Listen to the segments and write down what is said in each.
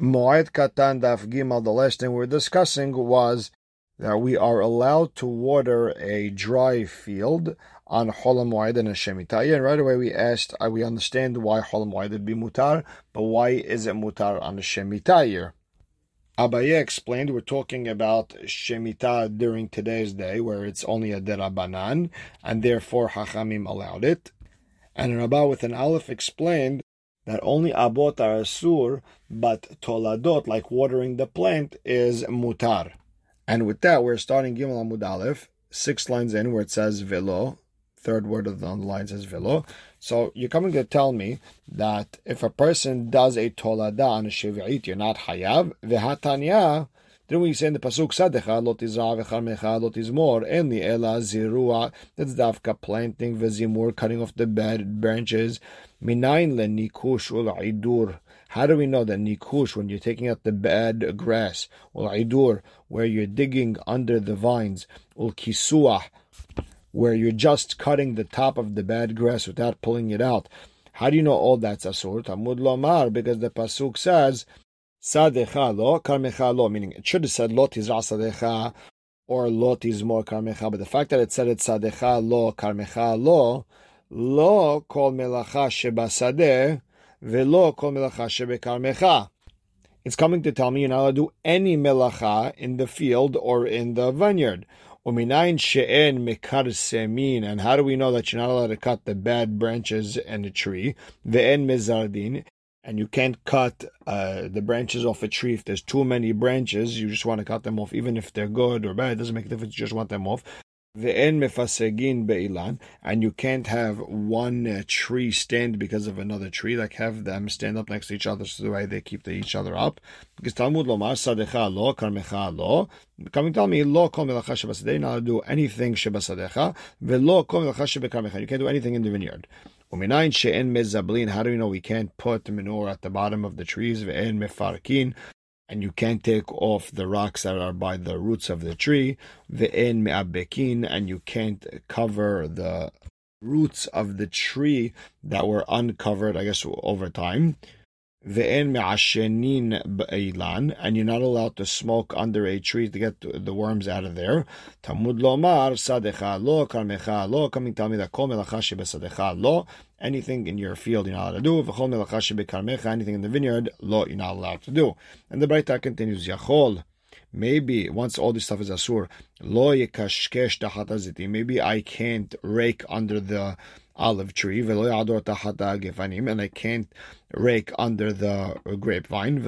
Moed Katan Daf Gimal, the last thing we were discussing was that we are allowed to water a dry field on Chol HaMoed and a. And right away we asked, uh, we understand why Chol HaMoed would be mutar, but why is it mutar on a? Abaye explained we're talking about Shemitah during today's day, where it's only a derabanan, and therefore Hachamim allowed it. And Rabbah with an Aleph explained that only abot are asur, but toladot, like watering the plant, is mutar. And with that, we're starting Gimel Amud Aleph, six lines in where it says velo, third word of the line says velo. So you're coming to tell me that if a person does a tolada on a shiv'it, you're not hayav. V'hatanya, then we say in the pasuk sadecha lo tizra v'charmecha lo tizmor en li ela zirua. That's dafka planting v'zimur, cutting off the bad branches. Minayin le nikush ul idur. How do we know that nikush, when you're taking out the bad grass, ul idur, where you're digging under the vines, ul kisuah, where you're just cutting the top of the bad grass without pulling it out. How do you know all that's asur? Tamud lomar, because the pasuk says, sadecha lo, karmecha lo, meaning it should have said lo tizra sadecha, or lo tizmor karmecha, but the fact that it said it sadecha lo, karmecha lo, lo kol melacha shebasadeh, velo kol melacha shebekarmecha. It's coming to tell me you're not allowed to do any melacha in the field or in the vineyard. Uminayin she'en mekar semin. And how do we know that you're not allowed to cut the bad branches in a tree? Ve'en mezardin. And you can't cut uh, the branches off a tree if there's too many branches. You just want to cut them off, even if they're good or bad. It doesn't make a difference. You just want them off. And you can't have one uh, tree stand because of another tree. Like have them stand up next to each other, so the way they keep the, each other up. Because Talmud. Coming tell me do anything. You can't do anything in the vineyard. How do we know we can't put manure at the bottom of the trees? And you can't take off the rocks that are by the roots of the tree, and you can't cover the roots of the tree that were uncovered, I guess, over time. And you're not allowed to smoke under a tree to get the worms out of there. Tamud lomar sadecha lo karmecha lo. Coming tell me that kol melacha shebesadecha lo. Anything in your field you're not allowed to do. V'chol melacha shebekarmecha. Anything in the vineyard lo you're not allowed to do. And the Braita continues yachol. Maybe once all this stuff is asur, lo yekashkesh tachat Maybe I can't rake under the olive tree, and I can't rake under the grapevine,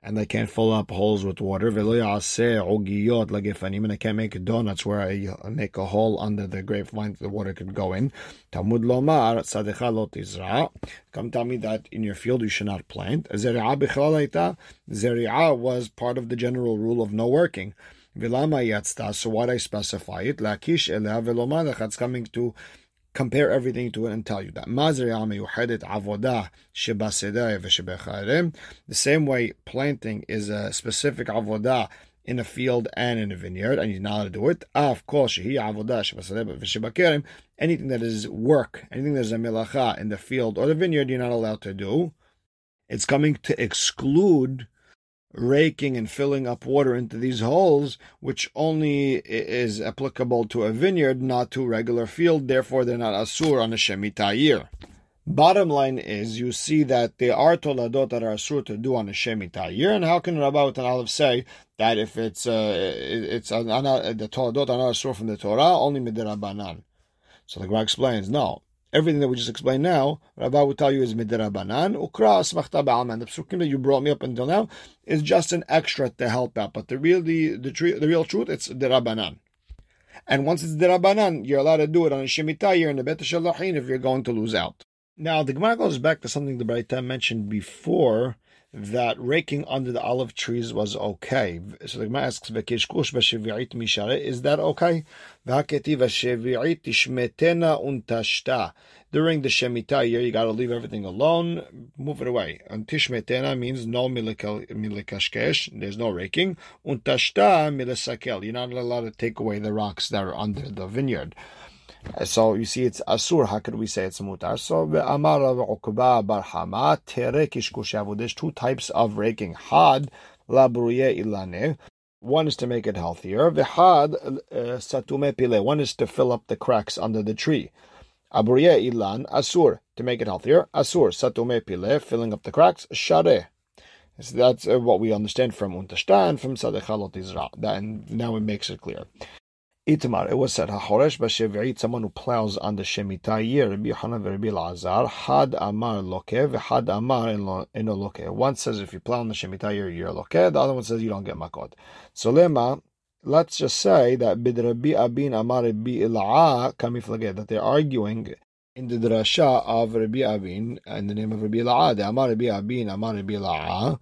and I can't fill up holes with water, and I can't make donuts where I make a hole under the grapevine so the water could go in. Talmud lomar. Come tell me that in your field you should not plant. Zeri'ah was part of the general rule of no working. So why did I specify it? Lakish velomar It's coming to compare everything to it and tell you that. The same way planting is a specific avodah in a field and in a vineyard, and you're not allowed to do it. Ah, of course, anything that is work, anything that is a melacha in the field or the vineyard, you're not allowed to do. It's coming to exclude raking and filling up water into these holes, which only is applicable to a vineyard, not to regular field. Therefore, they're not asur on a shemitah year. Bottom line is, you see that there are toladot that are asur to do on a shemitah year, and how can Rabbi and Aleph say that if it's uh, it's uh, the toladot are not asur from the Torah, only midirabanan? So the Gemara explains, no, everything that we just explained now, Rabbi will tell you is midrabanan. Ukra smachta ba'alman. The psukim that you brought me up until now is just an extra to help out, but the real the the, the real truth it's derabanan. And once it's derabanan, you're allowed to do it on a shemitah year in the bet shalachin if you're going to lose out. Now the Gemara goes back to something the Braita mentioned before that raking under the olive trees was okay. So the Gemara asks, "V'kishkush b'shevi'it mishare." Is that okay? V'haketi v'shevi'it tishmetena untashta. During the shemitah year, you got to leave everything alone, move it away. And tishmetena means no milikashkesh. There's no raking. Untashta milisakel. You're not allowed to take away the rocks that are under the vineyard. So you see, it's asur. How could we say it's mutar? So Amar Uqba Barhama Tere Kishkushavu. There's two types of raking. Had labruye ilane. One is to make it healthier. V'had uh, satume pile. One is to fill up the cracks under the tree. Aburiye ilan asur to make it healthier. Asur satume pile, filling up the cracks. Share. So that's uh, what we understand from Unterstand, from Sadechalot Izra. And now it makes it clear. Itamar, it was said, HaHoresh Bashevi'it, someone who plows on the Shemitah year, Rabbi Yochanan Rabbi Lazar, Had Amar Loke, Had Amar Eno Loke. One says if you plow on the Shemitah year, you're Loke, the other one says you don't get Makot. So Lema, let's just say that Bid Abin Amar Rabbi Ila'a that they're arguing in the drasha of Rabbi Abin, in the name of Rabbi Ila'a, the Amar Rabbi Abin, Amar Rabbi Ila'a,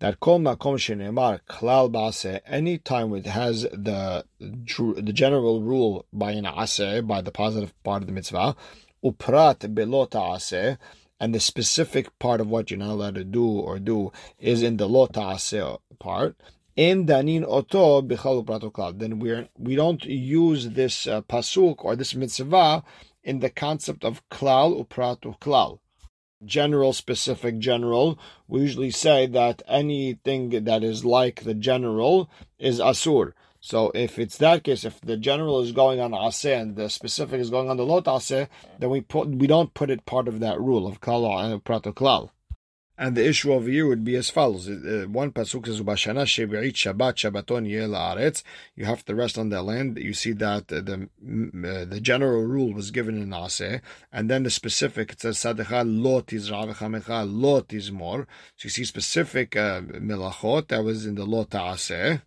that kol makom shenemar klal base any time it has the the general rule by an ase by the positive part of the mitzvah uprat belota ase and the specific part of what you're not allowed to do or do is in the lota ase part in danin oto bichal klal. Then we're we don't use this uh, pasuk or this mitzvah in the concept of klal uprat klal general, specific, general. We usually say that anything that is like the general is asur. So if it's that case, if the general is going on aseh and the specific is going on the lot aseh, then we put we don't put it part of that rule of klal and eh, prato klal. And the issue over here would be as follows. Uh, one pasuk says, "Ubashana Shabbat Shabbaton aretz." You have to rest on that land. You see that the uh, the general rule was given in Aseh, and then the specific it says, "Sadecha lo tizra v'chamecha lo tizmor." So you see specific uh, that was in the lo ta'aseh.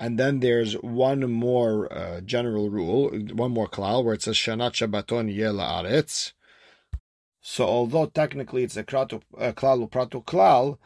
And then there's one more uh, general rule, one more klal, where it says Shanat Shabbaton Yel Aretz. So although technically it's a klal upratu klal,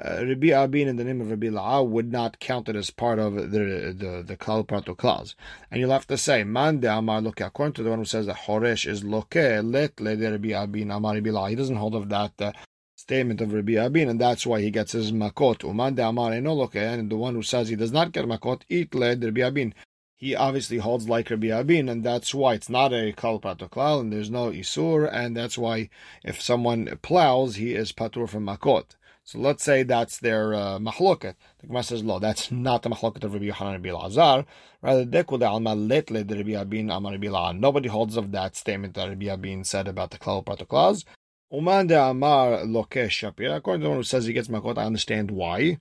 uh, Rabbi Abin in the name of Rabbi La'a would not count it as part of the the, the klal prato klals. And you'll have to say, Man de amar loke, according to the one who says that Horesh is loke, let le Rabbi Abin amar Rabbi La'a. He doesn't hold of that uh, statement of Rabbi Abin, and that's why he gets his makot. Uman de amar eno loke, and the one who says he does not get makot, it le de Rabbi Abin he obviously holds like Rabbi Abin, and that's why it's not a kal klal, and there's no isur, and that's why if someone plows, he is patur from makot. So let's say that's their uh, mahloket. The Gemara says, "No, that's not the mahloket of Rabbi Yochanan and Rabbi Lazar. Rather, dekul alma letle Rabbi Abin amar Rabbi Nobody holds of that statement that Rabbi Abin said about the klal klaus. Uman Amar Lokesh Shapir. According to the one who says he gets makot, I understand why.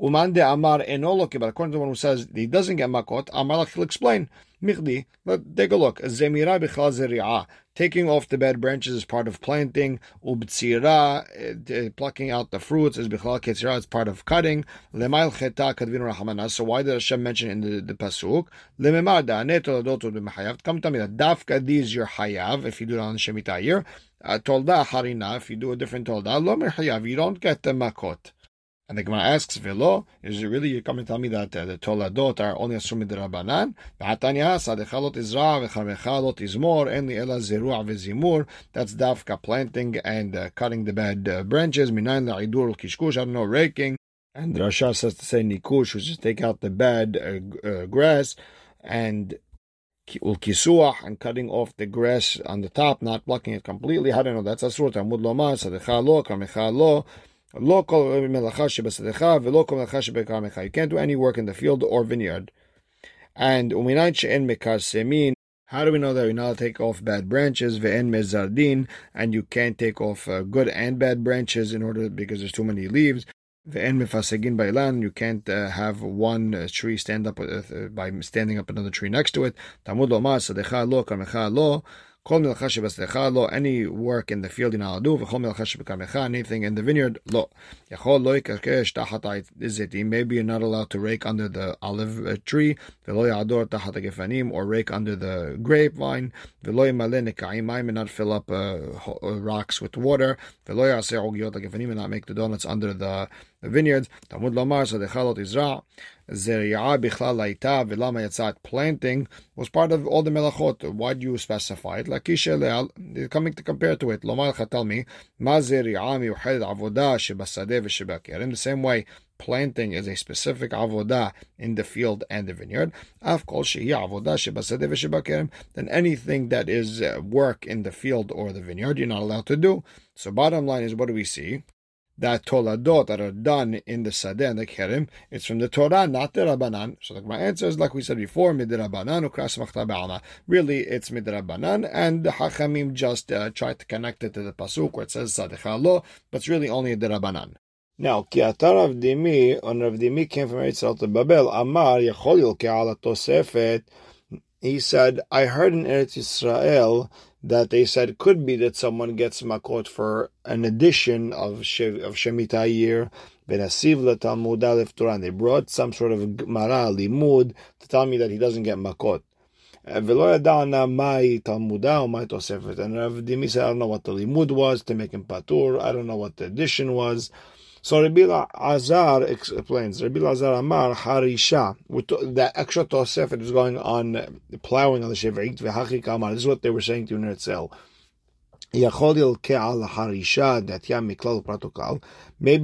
Uman Amar Eno Loke, but according to the one who says he doesn't get makot, Amar will explain. Michdi, let take a look. Zemira b'chal. Taking off the bad branches is part of planting. Ubtsira, eh, plucking out the fruits is b'chal ketzira. It's part of cutting. Lemail cheta kadvin rahamana. So why did Hashem mention in the, the pasuk? Lememar da'anet oladotu b'mahayav. Come tell me that dafka these your hayav if you do it on Shemitah year. Tolda harina, if you do a different tolda, lo mechayav, you don't get the makot. And the Gemara asks, "Velo, is it really you come and tell me that uh, the toladot are only assuming the rabbanan? V'hatanya sadechalot izra v'charmechalot izmor enli ela zerua v'zimur. That's dafka planting and uh, cutting the bad uh, branches. Minayin la'idur kishkush. I don't know raking. And Rasha says to say nikush, which is take out the bad uh, uh, grass and ulkisuah and cutting off the grass on the top, not blocking it completely. How do you know that's a asur? Talmud lomar sadecha lo You can't do any work in the field or vineyard. And. How do we know that we not take off bad branches? And you can't take off uh, good and bad branches in order because there's too many leaves. You can't uh, have one uh, tree stand up by standing up another tree next to it. Kol milcha lo, any work in the field in aladu, v'chol milcha shebekamecha, anything in the vineyard, lo. Yachol lo yikakesh tachat zitim, maybe you're not allowed to rake under the olive uh, tree, v'lo yador tachat gefanim, or rake under the grapevine, v'lo yimale nekaim, and not fill up uh, uh, rocks with water, v'lo yaseh ogiot gefanim, and not make the donuts under the vineyards. Tamud lomar, so the chalot izra. Zeri'ah bichlal laita v'lama yatzat planting was part of all the melachot. Why do you specify it? Lakisha leal, coming to compare to it. Lomar me, ma zeri'ah miuched avodah shebasadeh v'shebaker. In the same way, planting is a specific avodah in the field and the vineyard, then anything that is uh, work in the field or the vineyard, you're not allowed to do. So bottom line is, what do we see? That toladot that are done in the Sadeh and the Kerim, it's from the Torah, not the Rabbanan. So my answer is like we said before, midrabanan ukras machta Really, it's midrabanan, and the Hachamim just uh, try to connect it to the pasuk where it says Sadeh lo, but it's really only the Rabbanan. Now, ki atar Rav Dimi, on Rav Dimi came from Eretz to Babel, Amar yachol yilke tosefet. He said, I heard in Eretz Israel that they said could be that someone gets makot for an addition of Shev, of Shemitah year. Benasiv Talmud Aleph Torah. They brought some sort of Gemara limud to tell me that he doesn't get makot. ולא ידענה מהי תלמודה ומהי תוספת. And Rav Dimi said, I don't know what the limud was to make him patur. I don't know what the addition was. So Rabbi Azar explains, Rabbi Azar Amar Harisha, that extra Tosefet is going on plowing on the Shevarit v'hachik Amar. This is what they were saying to Neretzel. Maybe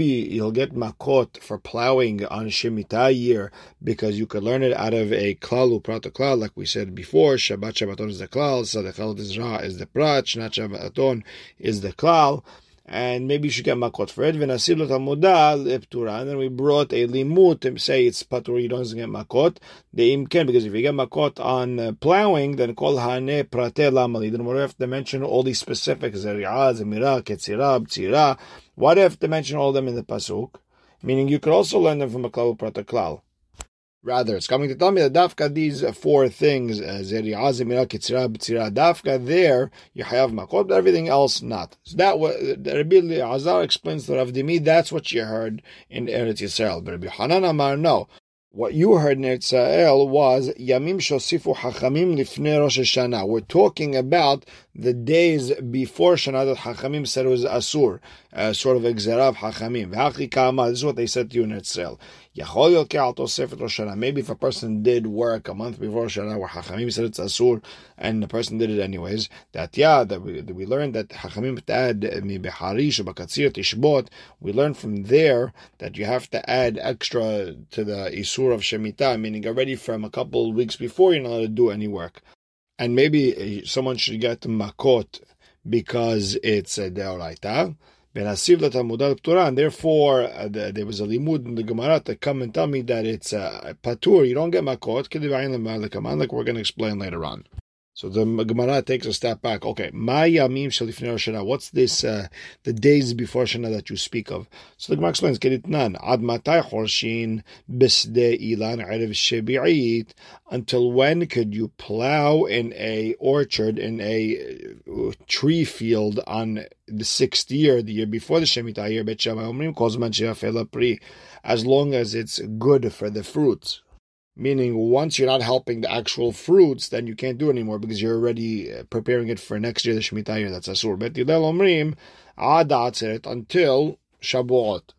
you'll get makot for plowing on Shemitah year because you could learn it out of a klalu protocol, like we said before. Shabbat Shabbaton is the klal, Sadechal is the prat, Shnat Shabbaton is the klal and maybe you should get makot for it. V'nasib leptura. And then we brought a limut to say it's patur, you don't get makot. The imken, because if you get makot on uh, plowing, then kol hane prate lamali. Then what have to mention all these specifics? Zeri'ah, zemira, ketzira, b'tzira. What have to mention all them in the pasuk? Meaning you could also learn them from a klal klal. Rather, it's coming to tell me that dafka these four things, uh, dafka there you have makot, but everything else not. So that what Rabbi Azar explains to Rav Dimi. That's what you heard in Eretz Yisrael. But Rabbi Hanan Amar no. What you heard in Eretz Yisrael was Yamim Shosifu Hachamim Lifnei Rosh Hashanah. We're talking about the days before Shana that Hachamim said it was Asur, uh, sort of Exerav Hachamim. This is what they said to you in Eretz Maybe if a person did work a month before Shana where Hachamim said it's Asur and the person did it anyways, that yeah, that we, that we learned that Hachamim add mi beharish tishbot. We learned from there that you have to add extra to the Isur of Shemitah, meaning already from a couple of weeks before you're not allowed to do any work. And maybe someone should get makot because it's a deoraita and therefore uh, the, there was a limud in the Gemara to come and tell me that it's uh, patur. You don't get makot. Like we're going to explain later on. So the Gemara takes a step back. Okay, Mayamim Shalifnei Shana. What's this? Uh, the days before Shana that you speak of. So the Gemara explains. Keditnan Ad Matai Horshin Bisde Ilan Erev Shebi'it. Until when could you plow in a orchard in a uh, tree field on the sixth year, the year before the Shemitah year? Bet Shammai Omrim Kozman Pri. As long as it's good for the fruits meaning once you're not helping the actual fruits, then you can't do it anymore because you're already uh, preparing it for next year, the Shemitah year. That's Asur. Bet Hillel Omrim, until Shavuot.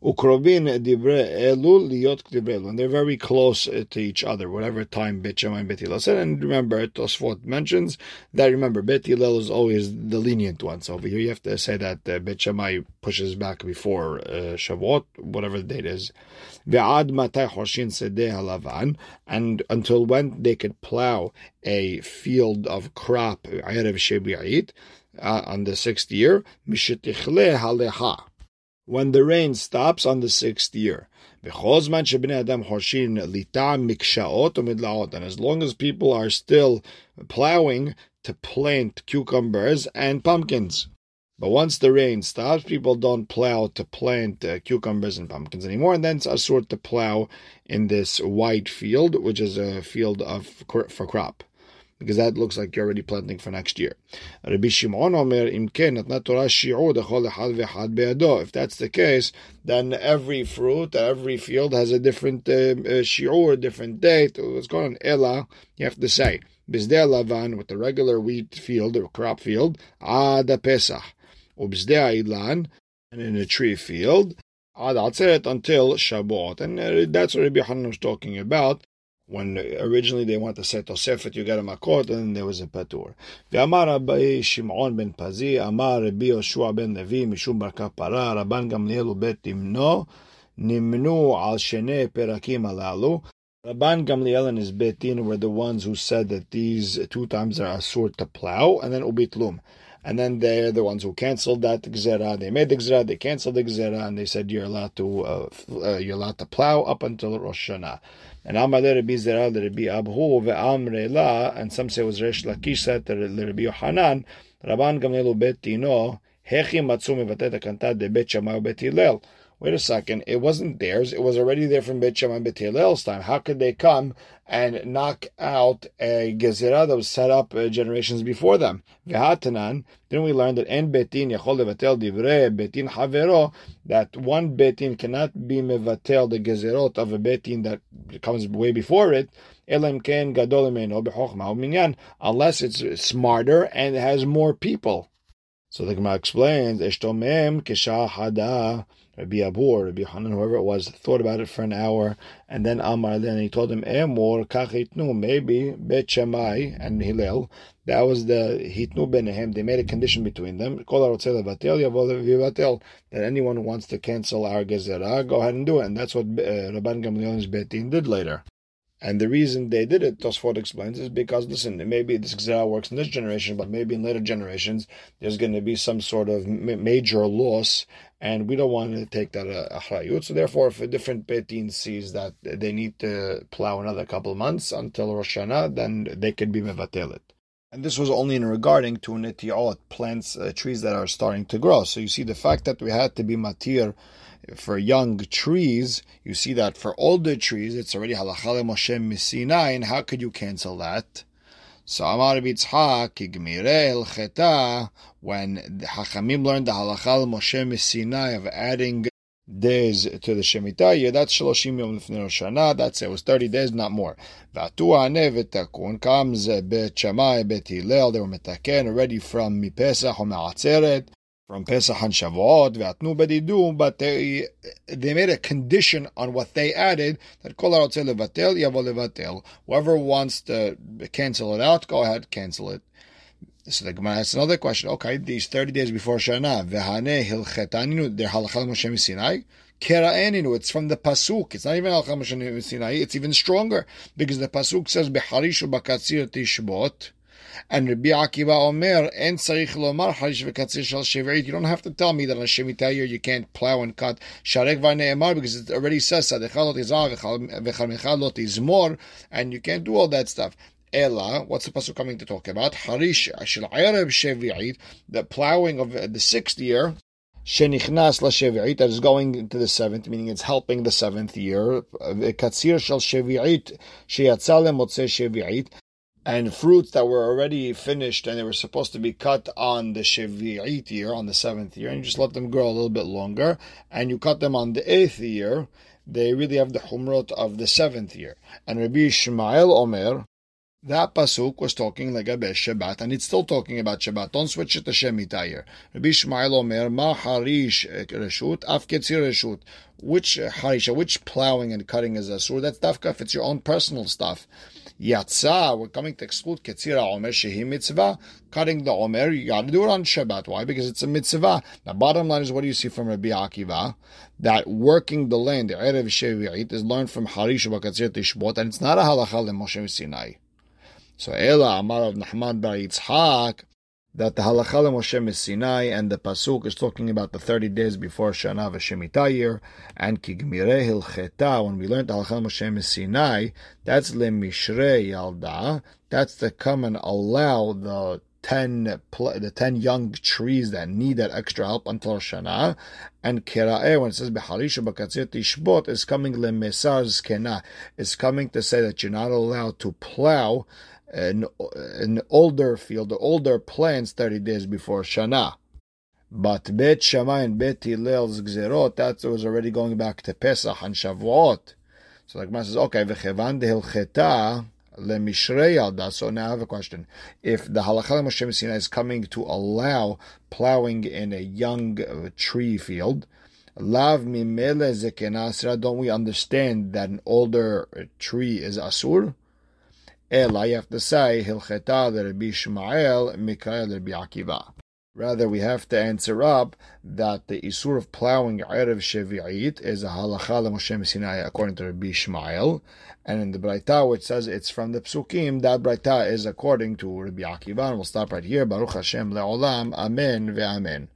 Ukrobin dibre elul liot dibre and they're very close uh, to each other, whatever time Bet Shammai and Bet said. And remember, Tosfot mentions that, remember, Bet Hillel is always the lenient one. So over here you have to say that uh, Bet pushes back before uh, Shavuot, whatever the date is. Ve'ad matai horshin sedeh halavan, and until when they could plow a field of crop, Erev Shebi'it, uh, on the sixth year, mishetichle haleha when the rain stops on the sixth year. And as long as people are still plowing to plant cucumbers and pumpkins. But once the rain stops, people don't plow to plant uh, cucumbers and pumpkins anymore, and then it's a sort to plow in this white field, which is a field of for crop because that looks like you're already planting for next year. If that's the case, then every fruit, every field has a different uh, uh, shiur, different date. What's going on? Ella, you have to say. Bizdei lavan with the regular wheat field or crop field, ada pesach. Ubizdei ilan, and in a tree field, ad until Shabbos. And uh, that's what Rabbi Hanan was talking about when originally they want to say Tosefet, you get a makot, and then there was a patur. ואמר רבי שמעון בן פזי, אמר רבי יהושע בן לוי, משום ברכה פרה, רבן גמליאל ובית תמנו, Nimnu al shene perakim alalu. Rabban Gamliel and his Betin were the ones who said that these two times are asur to plow, and then ubitlum. And then they're the ones who canceled that gzera. They made the gzera, they canceled the gzera, and they said you're allowed to uh, uh, you're allowed to plow up until Rosh Hashanah. And Amar Rabbi Zera, Rabbi Abhu, ve'amre la, and some say it was Resh Lakish said to Rabbi Yohanan, Rabban Gamliel bet Tino, hechi matzu mevatet akanta de bet Shammai bet Hillel wait a second, it wasn't theirs. It was already there from Bet Shammai Bet Hillel's time. How could they come and knock out a gezerah that was set up uh, generations before them? Then we learned that en betin yachol levatel divrei betin havero, that one betin cannot be mevatel the gezerot of a betin that comes way before it, unless it's smarter and has more people. So the Gemara explains, Eshtomem kishahada Rabbi Abur, Rabbi Hanan, whoever it was, thought about it for an hour, and then Amar, then he told him, Emor, kachitnu, maybe Bet Shammai and Hillel, that was the hitnu benehem, they made a condition between them, that anyone who wants to cancel our gezerah, go ahead and do it, and that's what uh, Rabban Gamliel's Betin did later. And the reason they did it, Tosfot explains, is because, listen, maybe this Gzera works in this generation, but maybe in later generations, there's going to be some sort of major loss, and we don't want to take that uh. So therefore, if a different Betin sees that they need to plow another couple months until Rosh Hashanah, then they could be mevatelet. And this was only in regarding to nitiot, plants, uh, trees that are starting to grow. So you see the fact that we had to be matir for young trees, you see that for older trees, it's already halachale Moshe Misinai, and how could you cancel that? So Amar Bitzhak, Igmirel Cheta, when the Hachamim learned the halachal Moshe Misinai of adding days to the Shemitah year, that's Shaloshim Yom Lefnei Rosh that's it was 30 days, not more. V'atu Haneh v'takun, comes Bet Shammai, Bet Hillel, they were metaken already from Mipesach or from Pesach and Shavuot, Ve'atnu bedidu, but they they made a condition on what they added that kol harotzeh levatel yavo levatel. Whoever wants to cancel it out, go ahead, cancel it. So the Gemara asks another question. Okay, these thirty days before Shana, vehane hilchetaninu, they're halachal Moshe Sinai. Kera'eninu, it's from the pasuk. It's not even Moshe Sinai. It's even stronger because the pasuk says beharish bakatzir tishbot. And Rabbi Akiva Omer, en tzarich lomar harish v'katzir shal shevrit. You don't have to tell me that on Shemitah year you can't plow and cut. Sharek v'ne'emar, because it already says, sadechal lot izah v'chal lot izmor, and you can't do all that stuff. Ella, what's the pasuk coming to talk about? Harish shel erev shevrit, the plowing of the sixth year, shenichnas la that is going into the seventh, meaning it's helping the seventh year. Katzir shel shevi'it, sheyatzal lemotze shevi'it, and fruits that were already finished and they were supposed to be cut on the Shevi'it year, on the seventh year, and you just let them grow a little bit longer, and you cut them on the eighth year, they really have the humrot of the seventh year. And Rabbi Ishmael Omer, that pasuk was talking like about Shabbat, and it's still talking about Shabbat. Don't switch it to Shemitah here. Rabbi Ishmael Omer, Ma Harish Reshut, afketzir Reshut. Which Harisha, which plowing and cutting is Asur? That's Dafka if it's your own personal stuff. Yatsa, we're coming to exclude Ketzira Omer Shehi Mitzvah. Cutting the Omer, you got to do it on Shabbat. Why? Because it's a mitzvah. The bottom line is what do you see from Rabbi Akiva? That working the land, the Erev Shevi'it, is learned from Harish Bakatzir Tishbot, and it's not a halacha Moshe Sinai. So Ela Amar Rav Nahman Bar Yitzhak, that the halacha Moshe Sinai and the pasuk is talking about the thirty days before Shana v'Shemitah year, and Kigmire Hilcheta. When we learned the halacha Moshe Sinai, that's lemishre yalda. That's to come and allow the ten the ten young trees that need that extra help until Shana, and Kera'eh when it says beharisha bakatzir tishbot is coming lemesar zkena. Is coming to say that you're not allowed to plow an, an older field, older plants 30 days before Shana. But Bet Shammai and Bet Hillel's Gzerot, that was already going back to Pesach and Shavuot. So the Gemara says, okay, v'chevan dehilcheta lemishrei alda. So now I have a question. If the halacha Moshe Sinai is coming to allow plowing in a young uh, tree field, lav mimele zekenasra, don't we understand that an older tree is asur? Ela, you have to say, Hilcheta Rabbi Ishmael, Mikael Rabbi Akiva. Rather, we have to answer up that the Isur of plowing Erev Shevi'it is a halacha Moshe Sinai according to Rabbi Ishmael. And in the Braita, which says it's from the Psukim, that Braita is according to Rabbi Akiva. And we'll stop right here. Baruch Hashem le'olam. Amen ve'amen.